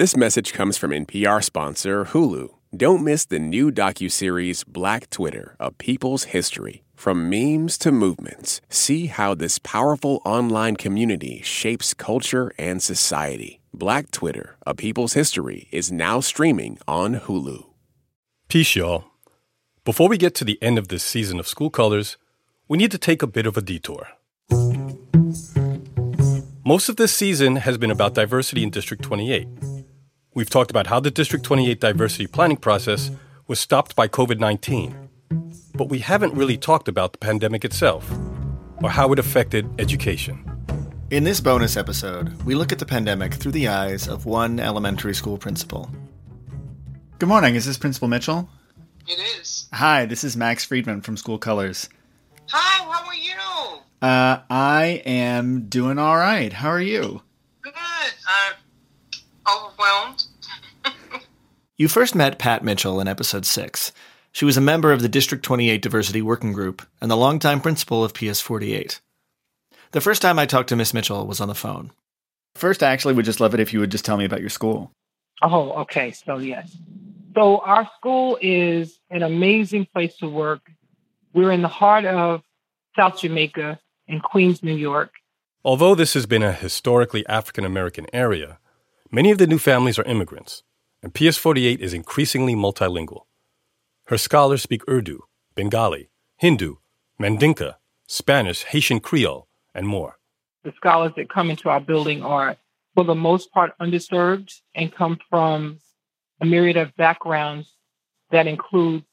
This message comes from NPR sponsor Hulu. Don't miss the new docuseries Black Twitter, A People's History. From memes to movements, see how this powerful online community shapes culture and society. Black Twitter, A People's History is now streaming on Hulu. Peace, y'all. Before we get to the end of this season of School Colors, we need to take a bit of a detour. Most of this season has been about diversity in District 28. We've talked about how the District 28 diversity planning process was stopped by COVID 19. But we haven't really talked about the pandemic itself or how it affected education. In this bonus episode, we look at the pandemic through the eyes of one elementary school principal. Good morning. Is this Principal Mitchell? It is. Hi, this is Max Friedman from School Colors. Hi, how are you? Uh, I am doing all right. How are you? Good. I'm overwhelmed. You first met Pat Mitchell in episode 6. She was a member of the District 28 Diversity Working Group and the longtime principal of PS 48. The first time I talked to Miss Mitchell was on the phone. First, I actually would just love it if you would just tell me about your school. Oh, okay. So, yes. So, our school is an amazing place to work. We're in the heart of South Jamaica in Queens, New York. Although this has been a historically African American area, many of the new families are immigrants, and PS 48 is increasingly multilingual. Her scholars speak Urdu, Bengali, Hindi, Mandinka, Spanish, Haitian Creole, and more. The scholars that come into our building are, for the most part, underserved and come from a myriad of backgrounds that include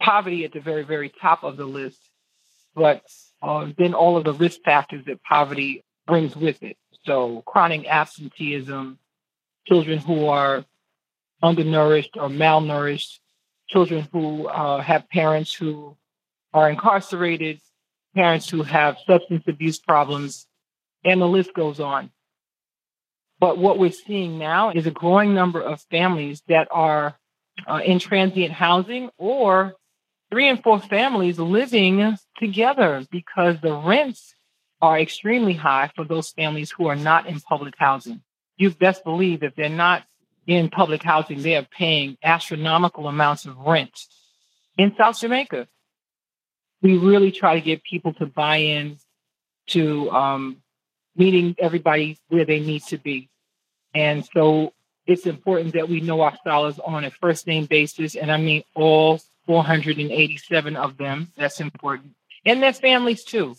poverty at the very, very top of the list, but uh, then all of the risk factors that poverty brings with it. So, chronic absenteeism, children who are undernourished or malnourished, children who uh, have parents who are incarcerated, parents who have substance abuse problems, and the list goes on. But what we're seeing now is a growing number of families that are uh, in transient housing or three and four families living together because the rents are extremely high for those families who are not in public housing. You best believe if they're not in public housing, they are paying astronomical amounts of rent. In South Jamaica, we really try to get people to buy in to um, meeting everybody where they need to be. And so it's important that we know our scholars on a first name basis. And I mean all 487 of them. That's important. And their families too.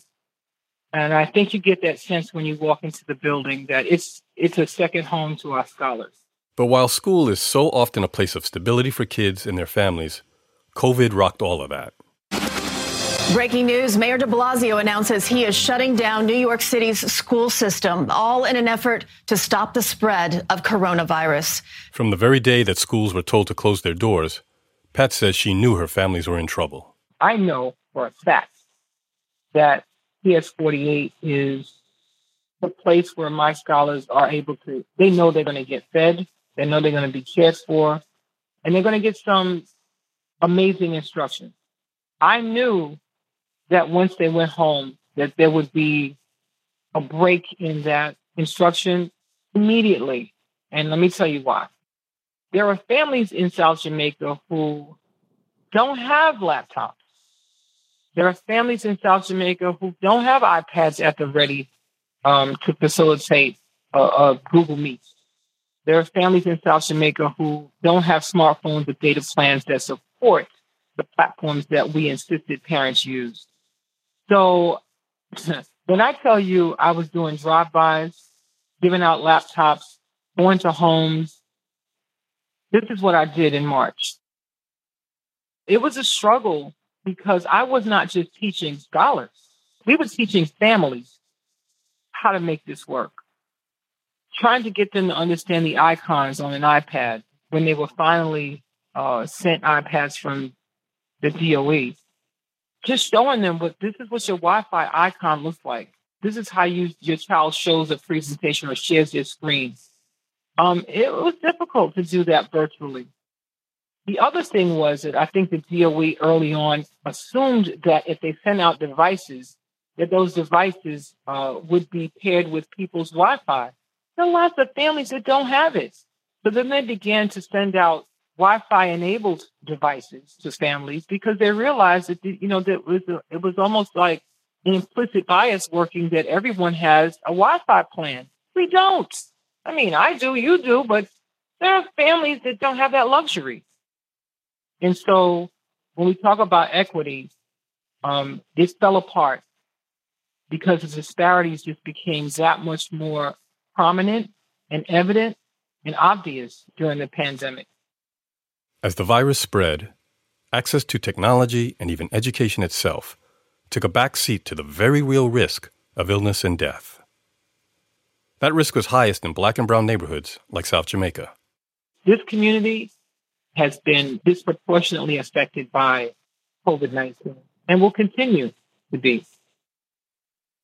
And I think you get that sense when you walk into the building that it's it's a second home to our scholars. But while school is so often a place of stability for kids and their families, COVID rocked all of that. Breaking news Mayor de Blasio announces he is shutting down New York City's school system, all in an effort to stop the spread of coronavirus. From the very day that schools were told to close their doors, Pat says she knew her families were in trouble. I know for a fact that PS 48 is the place where my scholars are able to, they know they're going to get fed, they know they're going to be cared for, and they're going to get some amazing instruction. I knew that once they went home, that there would be a break in that instruction immediately. And let me tell you why. There are families in South Jamaica who don't have laptops. There are families in South Jamaica who don't have iPads at the ready um, to facilitate a, Google Meet. There are families in South Jamaica who don't have smartphones with data plans that support the platforms that we insisted parents use. So when I tell you I was doing drive-bys, giving out laptops, going to homes, this is what I did in March. It was a struggle because I was not just teaching scholars. We were teaching families how to make this work. Trying to get them to understand the icons on an iPad when they were finally uh, sent iPads from the DOE. Just showing them what this is what your Wi-Fi icon looks like. This is how you your child shows a presentation or shares their screen. Um, it was difficult to do that virtually. The other thing was that I think the DOE early on assumed that if they sent out devices, that those devices uh, would be paired with people's Wi-Fi. There are lots of families that don't have it. So then they began to send out Wi-Fi enabled devices to families because they realized that you know that was it was almost like an implicit bias working that everyone has a Wi-Fi plan. We don't. I mean, I do, you do, but there are families that don't have that luxury. And so when we talk about equity, um, it fell apart because the disparities just became that much more prominent and evident and obvious during the pandemic. As the virus spread, access to technology and even education itself took a back seat to the very real risk of illness and death. That risk was highest in black and brown neighborhoods like South Jamaica. This community has been disproportionately affected by COVID 19 and will continue to be.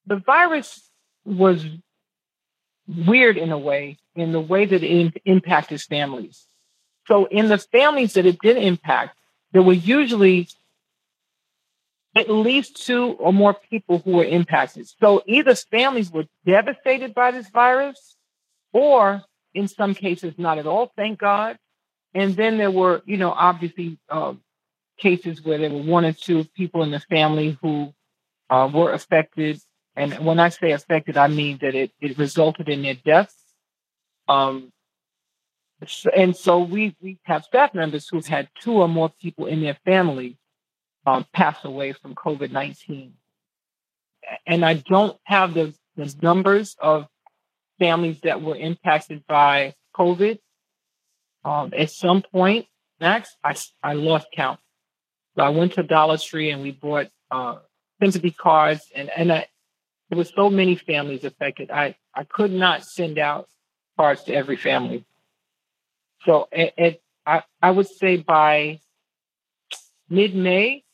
The virus was weird in a way, in the way that it impacted families. So, in the families that it did impact, there were usually at least two or more people who were impacted. So, either families were devastated by this virus, or in some cases, not at all, thank God. And then there were, you know, obviously uh, cases where there were one or two people in the family who uh, were affected and when I say affected, I mean that it, it resulted in their deaths. Um, and so we, we have staff members who've had two or more people in their family um, pass away from COVID 19. And I don't have the, the numbers of families that were impacted by COVID. Um, at some point, Max, I, I lost count. So I went to Dollar Tree and we bought uh, sympathy cards, and, and I, there were so many families affected. I, I could not send out cards to every family. So it, it I, I would say by mid May,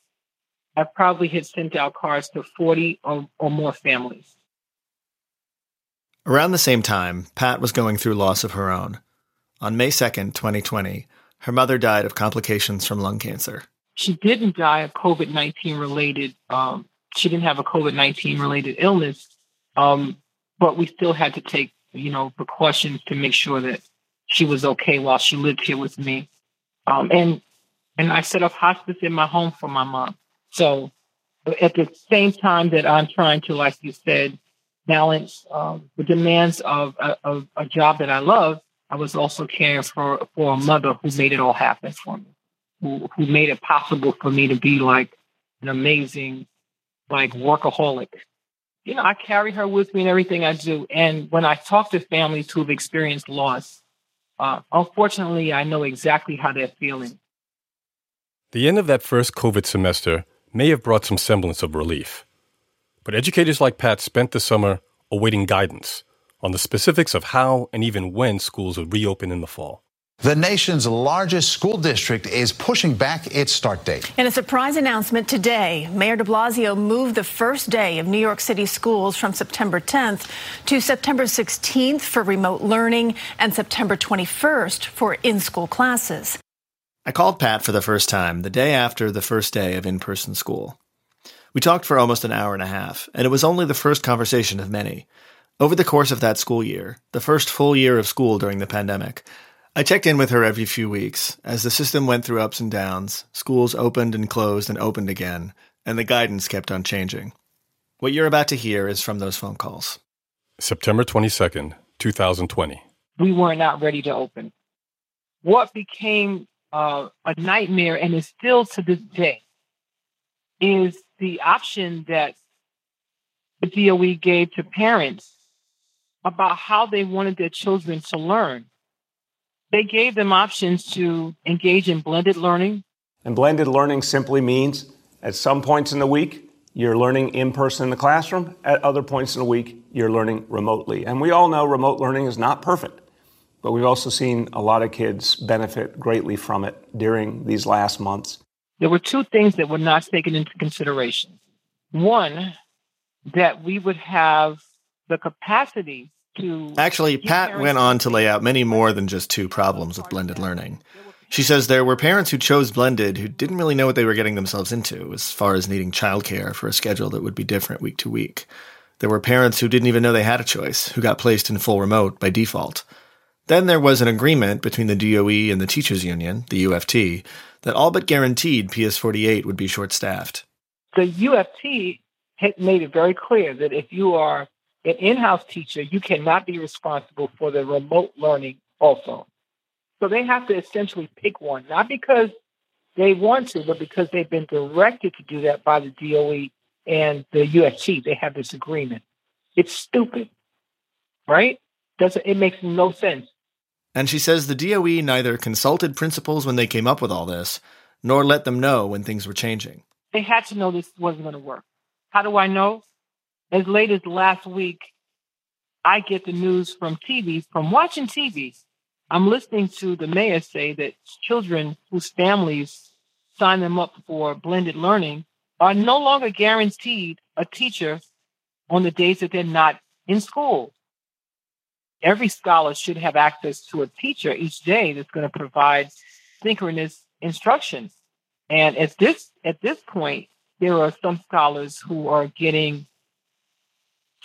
I probably had sent out cards to 40 or, or more families. Around the same time, Pat was going through loss of her own. On May 2nd, 2020, her mother died of complications from lung cancer. She didn't die of COVID 19 related um, she didn't have a COVID 19 related illness. Um, but we still had to take, you know, precautions to make sure that she was okay while she lived here with me. Um, and, and I set up hospice in my home for my mom. So at the same time that I'm trying to, like you said, balance um, the demands of a, of a job that I love, I was also caring for, for a mother who made it all happen for me, who, who made it possible for me to be like an amazing like workaholic. You know, I carry her with me in everything I do. And when I talk to families who've experienced loss, uh, unfortunately, I know exactly how they're feeling. The end of that first COVID semester may have brought some semblance of relief. But educators like Pat spent the summer awaiting guidance on the specifics of how and even when schools would reopen in the fall. The nation's largest school district is pushing back its start date. In a surprise announcement today, Mayor de Blasio moved the first day of New York City schools from September 10th to September 16th for remote learning and September 21st for in school classes. I called Pat for the first time the day after the first day of in person school. We talked for almost an hour and a half, and it was only the first conversation of many. Over the course of that school year, the first full year of school during the pandemic, I checked in with her every few weeks as the system went through ups and downs. Schools opened and closed and opened again, and the guidance kept on changing. What you're about to hear is from those phone calls. September 22nd, 2020. We were not ready to open. What became uh, a nightmare and is still to this day is the option that the DOE gave to parents about how they wanted their children to learn they gave them options to engage in blended learning. And blended learning simply means at some points in the week, you're learning in person in the classroom. At other points in the week, you're learning remotely. And we all know remote learning is not perfect, but we've also seen a lot of kids benefit greatly from it during these last months. There were two things that were not taken into consideration. One, that we would have the capacity to. Actually, Pat went on to lay out many more than just two problems with blended learning. She says there were parents who chose blended who didn't really know what they were getting themselves into as far as needing childcare for a schedule that would be different week to week. There were parents who didn't even know they had a choice, who got placed in full remote by default. Then there was an agreement between the DOE and the teachers union, the UFT, that all but guaranteed PS48 would be short staffed. The UFT made it very clear that if you are an in-house teacher, you cannot be responsible for the remote learning also. So they have to essentially pick one, not because they want to, but because they've been directed to do that by the DOE and the UFT. They have this agreement. It's stupid, right? Doesn't it makes no sense. And she says the DOE neither consulted principals when they came up with all this, nor let them know when things were changing. They had to know this wasn't going to work. How do I know? As late as last week, I get the news from TV, from watching TV. I'm listening to the mayor say that children whose families sign them up for blended learning are no longer guaranteed a teacher on the days that they're not in school. Every scholar should have access to a teacher each day that's going to provide synchronous instruction. And at this at this point, there are some scholars who are getting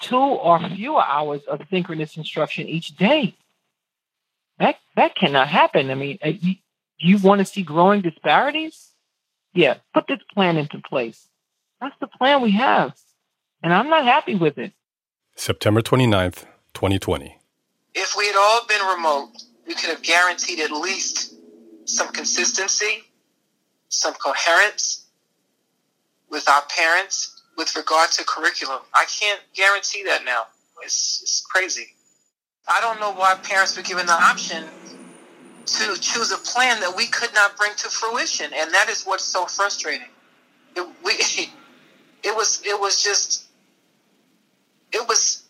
two or fewer hours of synchronous instruction each day. That that cannot happen. I mean, uh, you, you want to see growing disparities? Yeah, put this plan into place. That's the plan we have. And I'm not happy with it. September 29th, 2020. If we had all been remote, we could have guaranteed at least some consistency, some coherence with our parents with regard to curriculum. I can't guarantee that now. It's, it's crazy. I don't know why parents were given the option to choose a plan that we could not bring to fruition, and that is what's so frustrating. It, we, it was, it was just, it was,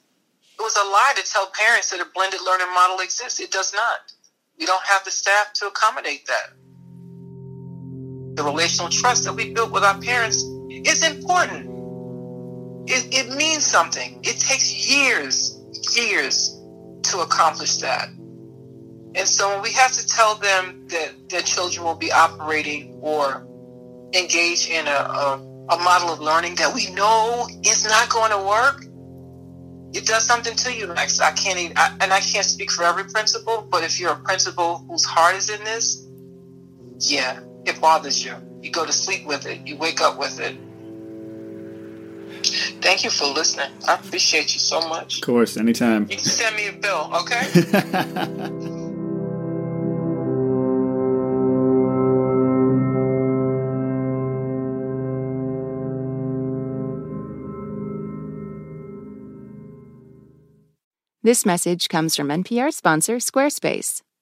it was a lie to tell parents that a blended learning model exists. It does not. We don't have the staff to accommodate that. The relational trust that we built with our parents is important. It, it means something. It takes years, years to accomplish that. And so when we have to tell them that their children will be operating or engage in a, a, a model of learning that we know is not going to work, it does something to you, Max. I can't even, I, and I can't speak for every principal, but if you're a principal whose heart is in this, yeah, it bothers you. You go to sleep with it. You wake up with it. Thank you for listening. I appreciate you so much. Of course, anytime. You can send me a bill, okay? This message comes from NPR sponsor Squarespace.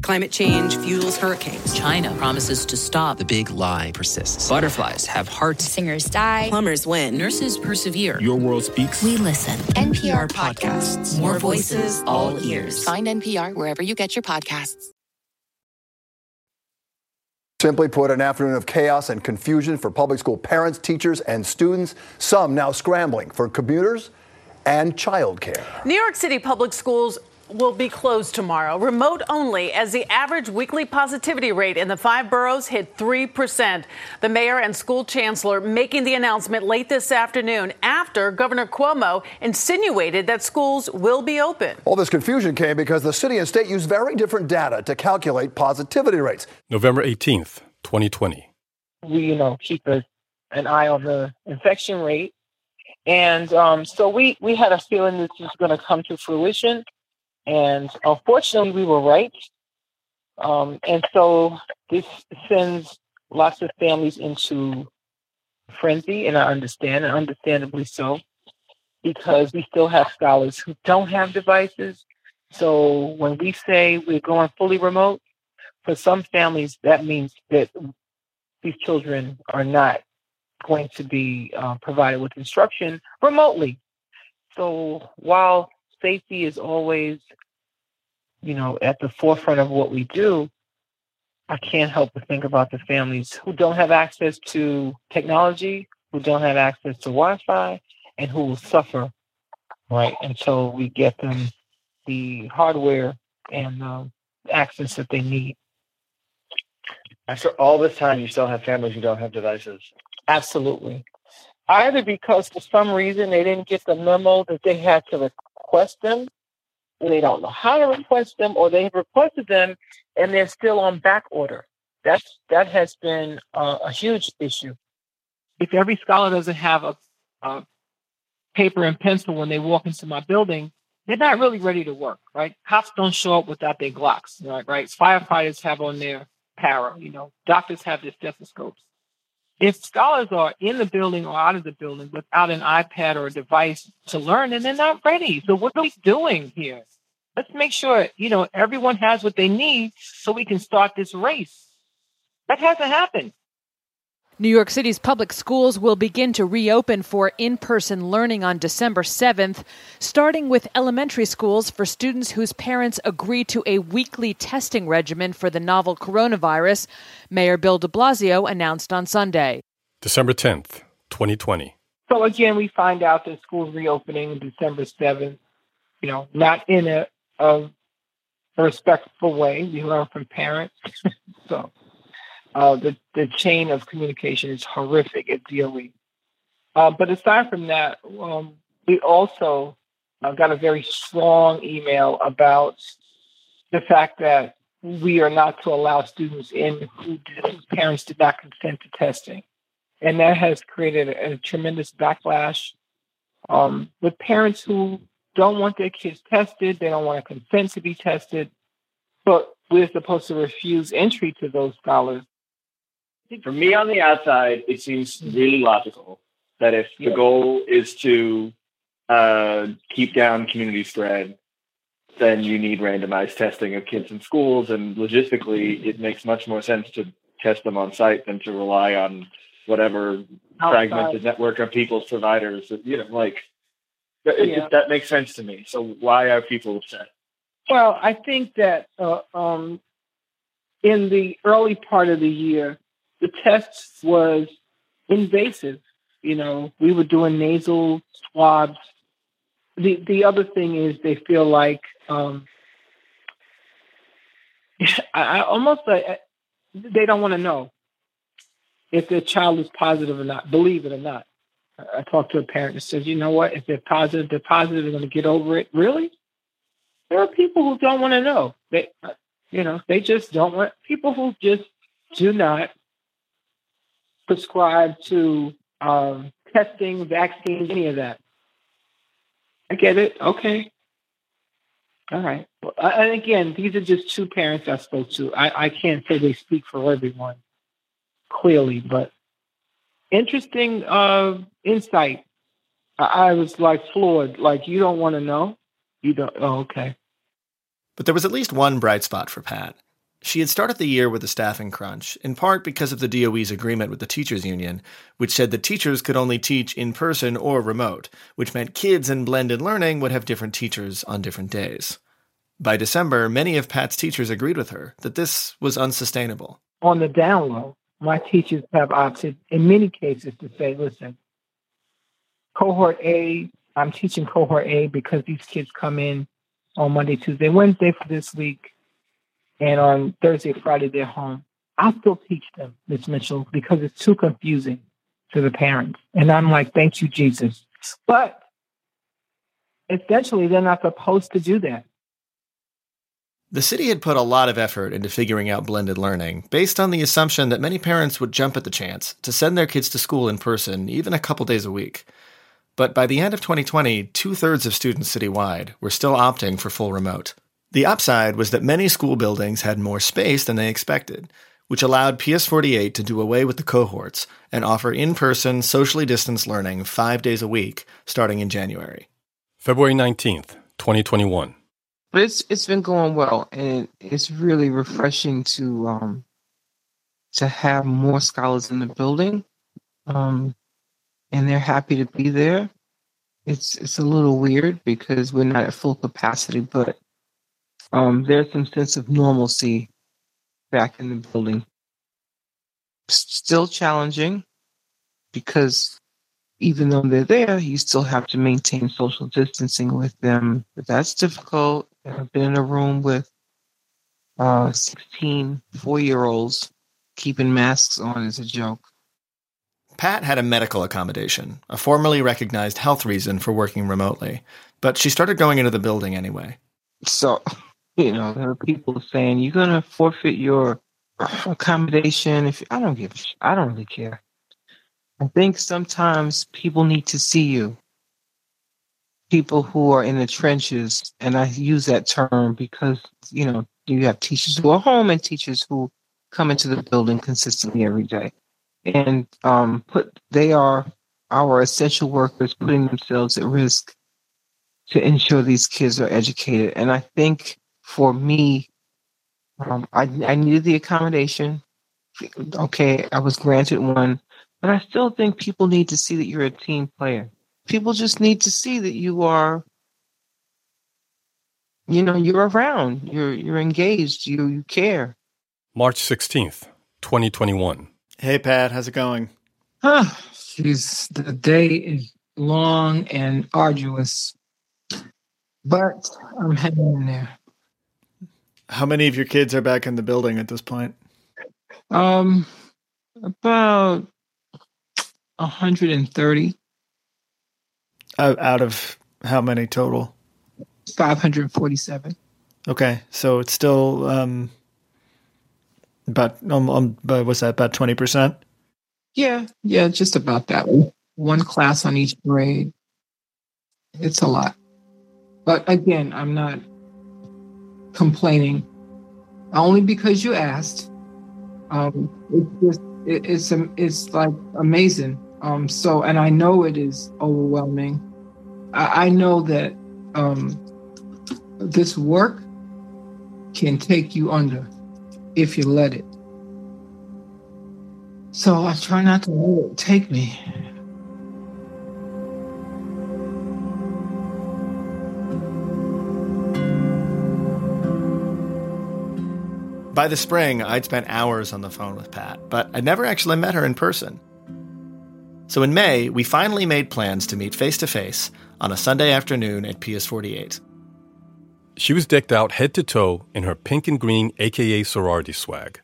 Climate change fuels hurricanes. China promises to stop. The big lie persists. Butterflies have hearts. Singers die. Plumbers win. Nurses persevere. Your world speaks. We listen. NPR podcasts. More voices, all ears. Find NPR wherever you get your podcasts. Simply put, an afternoon of chaos and confusion for public school parents, teachers, and students. Some now scrambling for commuters and childcare. New York City public schools will be closed tomorrow, remote only, as the average weekly positivity rate in the five boroughs hit 3%. The mayor and school chancellor making the announcement late this afternoon after Governor Cuomo insinuated that schools will be open. All this confusion came because the city and state use very different data to calculate positivity rates. November 18th, 2020. We, you know, keep a, an eye on the infection rate. And um, so we, we had a feeling this was going to come to fruition. And unfortunately, we were right. Um, and so this sends lots of families into frenzy, and I understand, and understandably so, because we still have scholars who don't have devices. So when we say we're going fully remote, for some families, that means that these children are not going to be uh, provided with instruction remotely. So while safety is always, you know, at the forefront of what we do, I can't help but think about the families who don't have access to technology, who don't have access to Wi-Fi, and who will suffer, right, until we get them the hardware and uh, access that they need. After all this time, you still have families who don't have devices. Absolutely. Either because for some reason they didn't get the memo that they had to request them, or they don't know how to request them, or they have requested them and they're still on back order. That's that has been a huge issue. If every scholar doesn't have a, a paper and pencil when they walk into my building, they're not really ready to work, right? Cops don't show up without their Glocks, right? right? Firefighters have on their para, you know, doctors have their stethoscopes. If scholars are in the building or out of the building without an iPad or a device to learn, and they're not ready. So what are we doing here? Let's make sure, you know, everyone has what they need so we can start this race. That hasn't happened. New York City's public schools will begin to reopen for in person learning on December 7th, starting with elementary schools for students whose parents agree to a weekly testing regimen for the novel coronavirus, Mayor Bill de Blasio announced on Sunday. December 10th, 2020. So again, we find out that schools reopening December 7th, you know, not in a, a respectful way. We learn from parents. so uh, the, the chain of communication is horrific at DOE. Uh, but aside from that, um, we also uh, got a very strong email about the fact that we are not to allow students in who whose parents did not consent to testing. And that has created a, a tremendous backlash um, with parents who don't want their kids tested, they don't want to consent to be tested, but we're supposed to refuse entry to those scholars for me on the outside, it seems really logical that if the goal is to uh, keep down community spread, then you need randomized testing of kids in schools. And logistically, it makes much more sense to test them on site than to rely on whatever Outside. fragmented network of people's providers. You know, like it, yeah. it, that makes sense to me. So why are people upset? Well, I think that uh, um, in the early part of the year, the test was invasive. You know, we were doing nasal swabs. The the other thing is they feel like um, I, almost uh, they don't want to know if their child is positive or not. Believe it or not. I talked to a parent that says, you know what, if they're positive, they're positive, they're going to get over it. Really? There are people who don't want to know. They, you know, they just don't want people who just do not prescribe to um, testing, vaccines, any of that. I get it. Okay. All right. Well, and again, these are just two parents I spoke to. I, I can't say they speak for everyone clearly, but interesting uh, insight. I, I was like floored. Like, you don't want to know? You don't? Oh, okay. But there was at least one bright spot for Pat. She had started the year with a staffing crunch, in part because of the DOE's agreement with the teachers union, which said that teachers could only teach in person or remote, which meant kids in blended learning would have different teachers on different days. By December, many of Pat's teachers agreed with her that this was unsustainable. On the down low, my teachers have opted in many cases to say, listen, cohort A, I'm teaching cohort A because these kids come in on Monday, Tuesday, Wednesday for this week and on Thursday, Friday, they're home. I'll still teach them, Miss Mitchell, because it's too confusing to the parents. And I'm like, thank you, Jesus. But essentially, they're not supposed to do that. The city had put a lot of effort into figuring out blended learning based on the assumption that many parents would jump at the chance to send their kids to school in person, even a couple days a week. But by the end of 2020, two thirds of students citywide were still opting for full remote. The upside was that many school buildings had more space than they expected, which allowed PS48 to do away with the cohorts and offer in person, socially distanced learning five days a week starting in January. February 19th, 2021. But it's it's been going well, and it's really refreshing to um to have more scholars in the building, um, and they're happy to be there. It's it's a little weird because we're not at full capacity, but um, there's some sense of normalcy back in the building. Still challenging because even though they're there, you still have to maintain social distancing with them. But that's difficult. I've been in a room with uh, 16 four year olds keeping masks on is a joke. Pat had a medical accommodation, a formally recognized health reason for working remotely, but she started going into the building anyway. So, you know, there are people saying you're to forfeit your accommodation. If I don't give, a I don't really care. I think sometimes people need to see you. People who are in the trenches, and I use that term because you know you have teachers who are home and teachers who come into the building consistently every day, and um, put they are our essential workers putting themselves at risk to ensure these kids are educated. And I think for me, um, I, I needed the accommodation. Okay, I was granted one, but I still think people need to see that you're a team player. People just need to see that you are, you know, you're around, you're you're engaged, you you care. March 16th, 2021. Hey, Pat, how's it going? Huh. Jeez, the day is long and arduous, but I'm hanging in there. How many of your kids are back in the building at this point? Um, about 130, Out out of how many total? 547. Okay, so it's still um, about um, um but what's that? About twenty percent. Yeah, yeah, just about that. One class on each grade. It's a lot. But again, I'm not complaining. Only because you asked. Um, it's just it, it's am- it's like amazing. Um, so and I know it is overwhelming. I, I know that um, this work can take you under if you let it. So I try not to let it take me. By the spring, I'd spent hours on the phone with Pat, but I'd never actually met her in person. So in May, we finally made plans to meet face to face on a Sunday afternoon at PS48. She was decked out head to toe in her pink and green AKA sorority swag.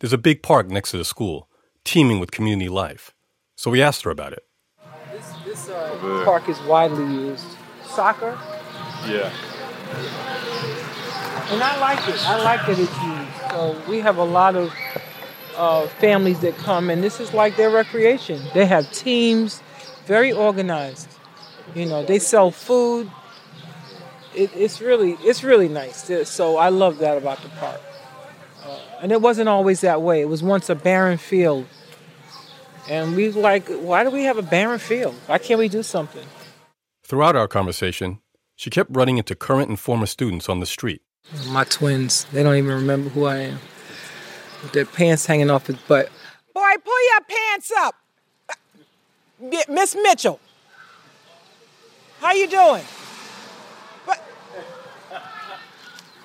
There's a big park next to the school, teeming with community life. So we asked her about it. This, this uh, park is widely used. Soccer, Yeah. And I like it. I like that it's used. So we have a lot of uh, families that come, and this is like their recreation. They have teams, very organized. You know, they sell food. It, it's really, it's really nice. So I love that about the park. Uh, and it wasn't always that way. It was once a barren field, and we like, why do we have a barren field? Why can't we do something? Throughout our conversation, she kept running into current and former students on the street. My twins, they don't even remember who I am. With their pants hanging off his butt. Boy, pull your pants up. Miss Mitchell. How you doing?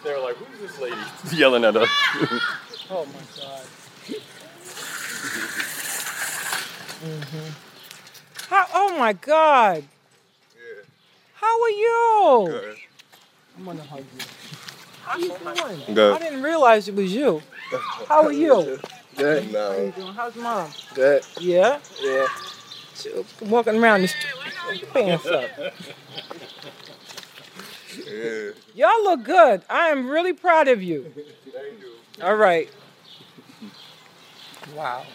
They were like, who's this lady? Yelling at us. Oh my God. hmm How, oh my God. How are you? I'm gonna hug you. How you doing? Good. I didn't realize it was you. How are you? Good. How you doing? How's mom? Good. Yeah? Yeah. She was walking around the street. Put your pants up. Yeah. Y'all look good. I am really proud of you. Thank you. All right. Wow.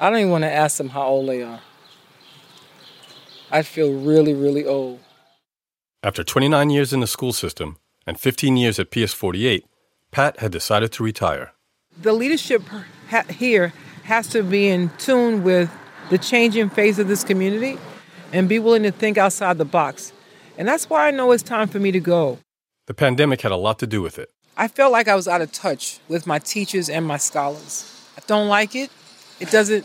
I don't even want to ask them how old they are. I feel really, really old. After 29 years in the school system and 15 years at PS48, Pat had decided to retire. The leadership ha- here has to be in tune with the changing phase of this community and be willing to think outside the box. And that's why I know it's time for me to go. The pandemic had a lot to do with it. I felt like I was out of touch with my teachers and my scholars. I don't like it. It doesn't.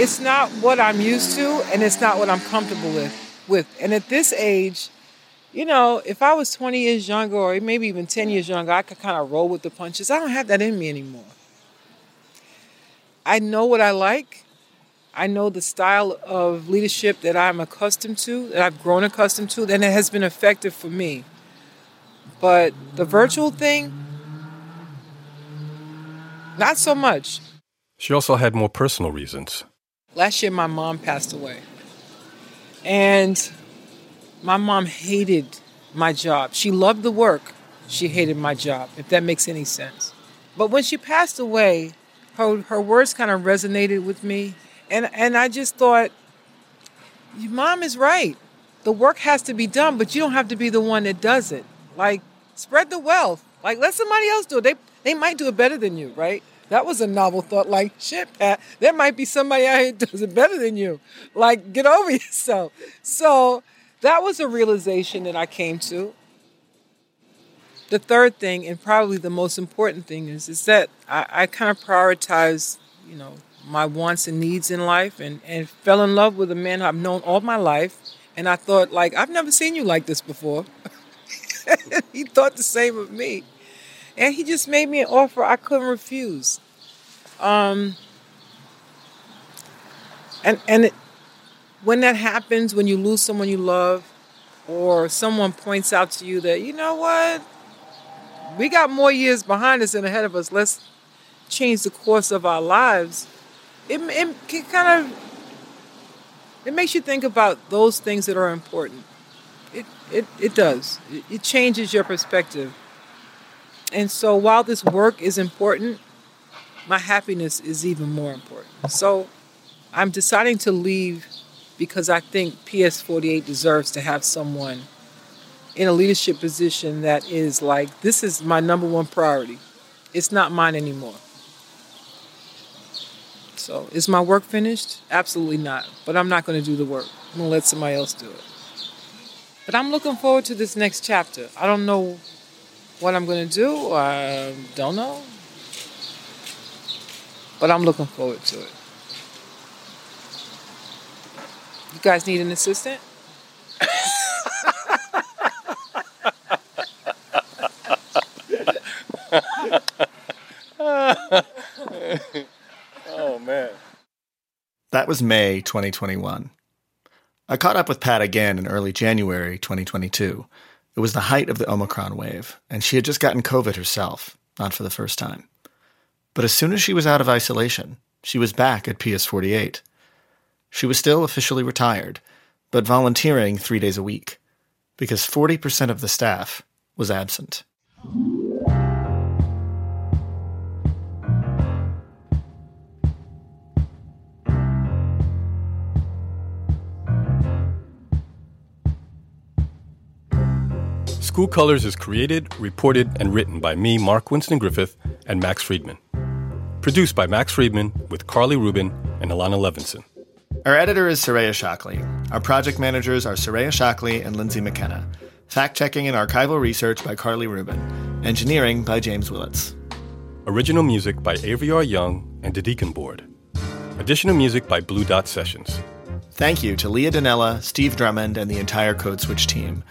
It's not what I'm used to, and it's not what I'm comfortable with. With and at this age, you know, if I was 20 years younger or maybe even 10 years younger, I could kind of roll with the punches. I don't have that in me anymore. I know what I like. I know the style of leadership that I'm accustomed to, that I've grown accustomed to, and it has been effective for me. But the virtual thing, not so much. She also had more personal reasons. Last year, my mom passed away. And my mom hated my job. She loved the work. She hated my job, if that makes any sense. But when she passed away, her, her words kind of resonated with me. And, and I just thought, your mom is right. The work has to be done, but you don't have to be the one that does it. Like, spread the wealth. Like, let somebody else do it. They, they might do it better than you, right? That was a novel thought. Like, shit, Pat, there might be somebody out here does it better than you. Like, get over yourself. So that was a realization that I came to. The third thing, and probably the most important thing, is is that I, I kind of prioritize, you know, my wants and needs in life, and and fell in love with a man I've known all my life, and I thought like I've never seen you like this before. he thought the same of me and he just made me an offer I couldn't refuse. Um, and and it, when that happens, when you lose someone you love, or someone points out to you that you know what, we got more years behind us and ahead of us. Let's change the course of our lives. It, it, kind of it makes you think about those things that are important. It it, it does. It, it changes your perspective. And so while this work is important, my happiness is even more important. So I'm deciding to leave because I think PS48 deserves to have someone in a leadership position that is like, this is my number one priority. It's not mine anymore. So is my work finished? Absolutely not. But I'm not going to do the work. I'm going to let somebody else do it. But I'm looking forward to this next chapter. I don't know what I'm going to do, I don't know. But I'm looking forward to it. You guys need an assistant? oh, man. That was May 2021. I caught up with Pat again in early January 2022. It was the height of the Omicron wave, and she had just gotten COVID herself, not for the first time. But as soon as she was out of isolation, she was back at PS48. She was still officially retired, but volunteering three days a week, because 40% of the staff was absent. School Colors is created, reported, and written by me, Mark Winston Griffith, and Max Friedman. Produced by Max Friedman with Carly Rubin and Alana Levinson. Our editor is Soraya Shockley. Our project managers are Soraya Shockley and Lindsay McKenna. Fact checking and archival research by Carly Rubin. Engineering by James Willetts. Original music by Avery R. Young and the Deacon Board. Additional music by Blue Dot Sessions. Thank you to Leah Donnella, Steve Drummond, and the entire Code Switch team.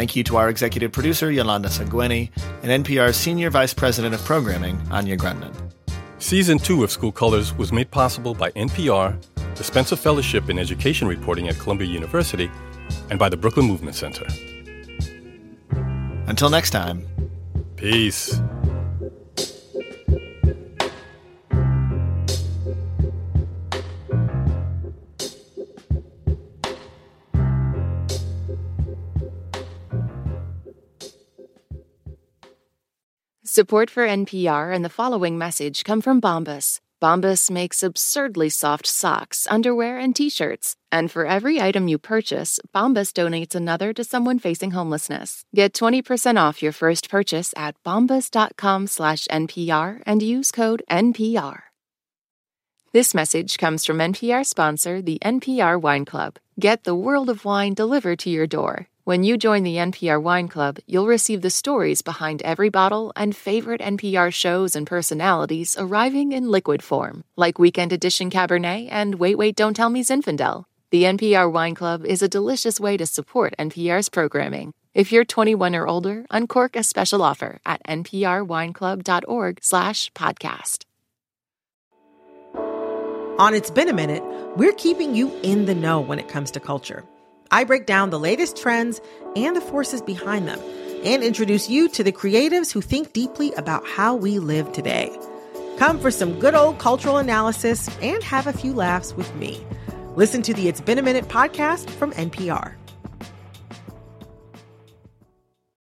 Thank you to our executive producer, Yolanda Sangweni, and NPR's Senior Vice President of Programming, Anya Grundmann. Season 2 of School Colors was made possible by NPR, the Spencer Fellowship in Education Reporting at Columbia University, and by the Brooklyn Movement Center. Until next time, peace. Support for NPR and the following message come from Bombas. Bombas makes absurdly soft socks, underwear, and t shirts. And for every item you purchase, Bombas donates another to someone facing homelessness. Get 20% off your first purchase at bombas.com slash NPR and use code NPR. This message comes from NPR sponsor, the NPR Wine Club. Get the world of wine delivered to your door. When you join the NPR Wine Club, you'll receive the stories behind every bottle and favorite NPR shows and personalities arriving in liquid form, like Weekend Edition Cabernet and Wait Wait Don't Tell Me Zinfandel. The NPR Wine Club is a delicious way to support NPR's programming. If you're 21 or older, uncork a special offer at nprwineclub.org slash podcast. On It's Been a Minute, we're keeping you in the know when it comes to culture. I break down the latest trends and the forces behind them and introduce you to the creatives who think deeply about how we live today. Come for some good old cultural analysis and have a few laughs with me. Listen to the It's Been a Minute podcast from NPR.